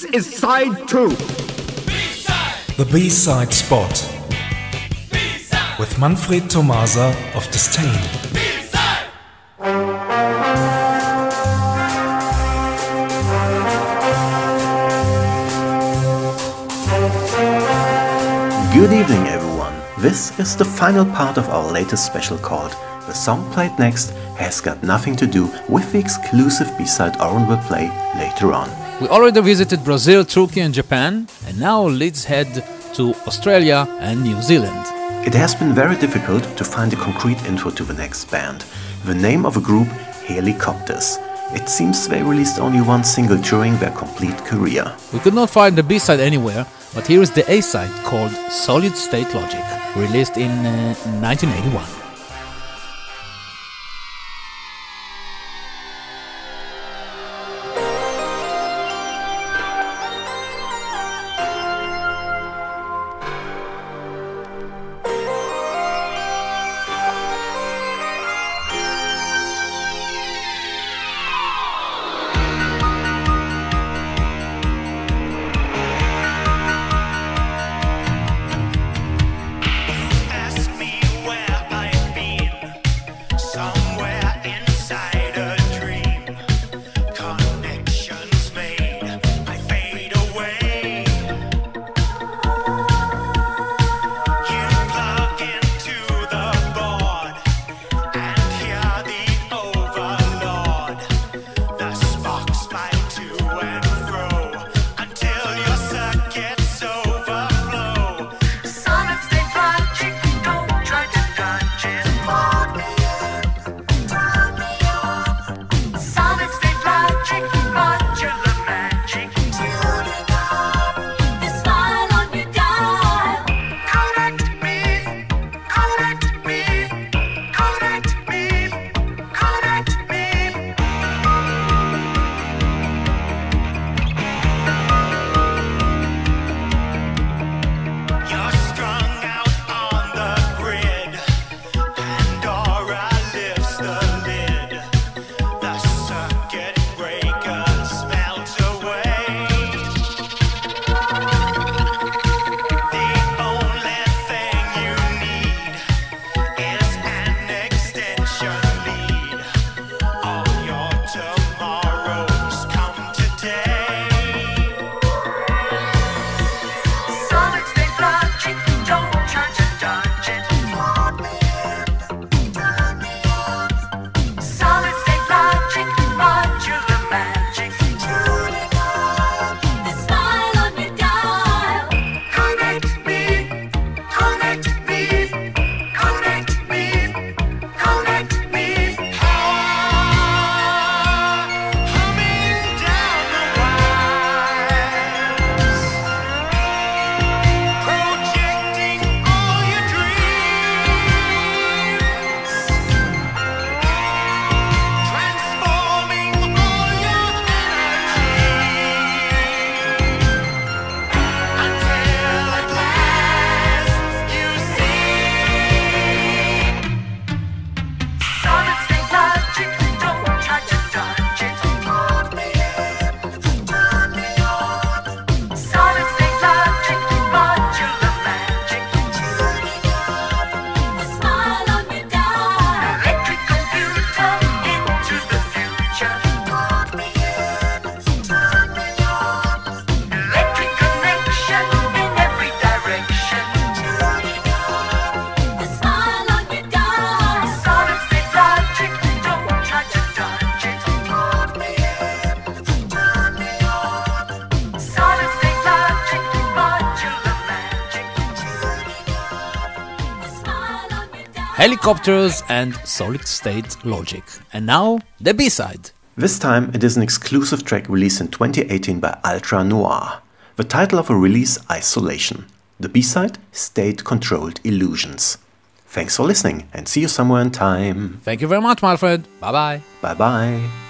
This is side two. The B-side spot with Manfred Tomasa of Disdain. Good evening, everyone. This is the final part of our latest special called The Song Played Next Has Got Nothing to Do with the exclusive B-side Oren will play later on. We already visited Brazil, Turkey, and Japan, and now let's head to Australia and New Zealand. It has been very difficult to find a concrete intro to the next band. The name of a group, Helicopters. It seems they released only one single during their complete career. We could not find the B side anywhere, but here is the A side called Solid State Logic, released in uh, 1981. Helicopters and Solid State Logic. And now, the B side. This time it is an exclusive track released in 2018 by Ultranoire. The title of a release, Isolation. The B-side, State Controlled Illusions. Thanks for listening and see you somewhere in time. Thank you very much, Manfred. Bye bye. Bye bye.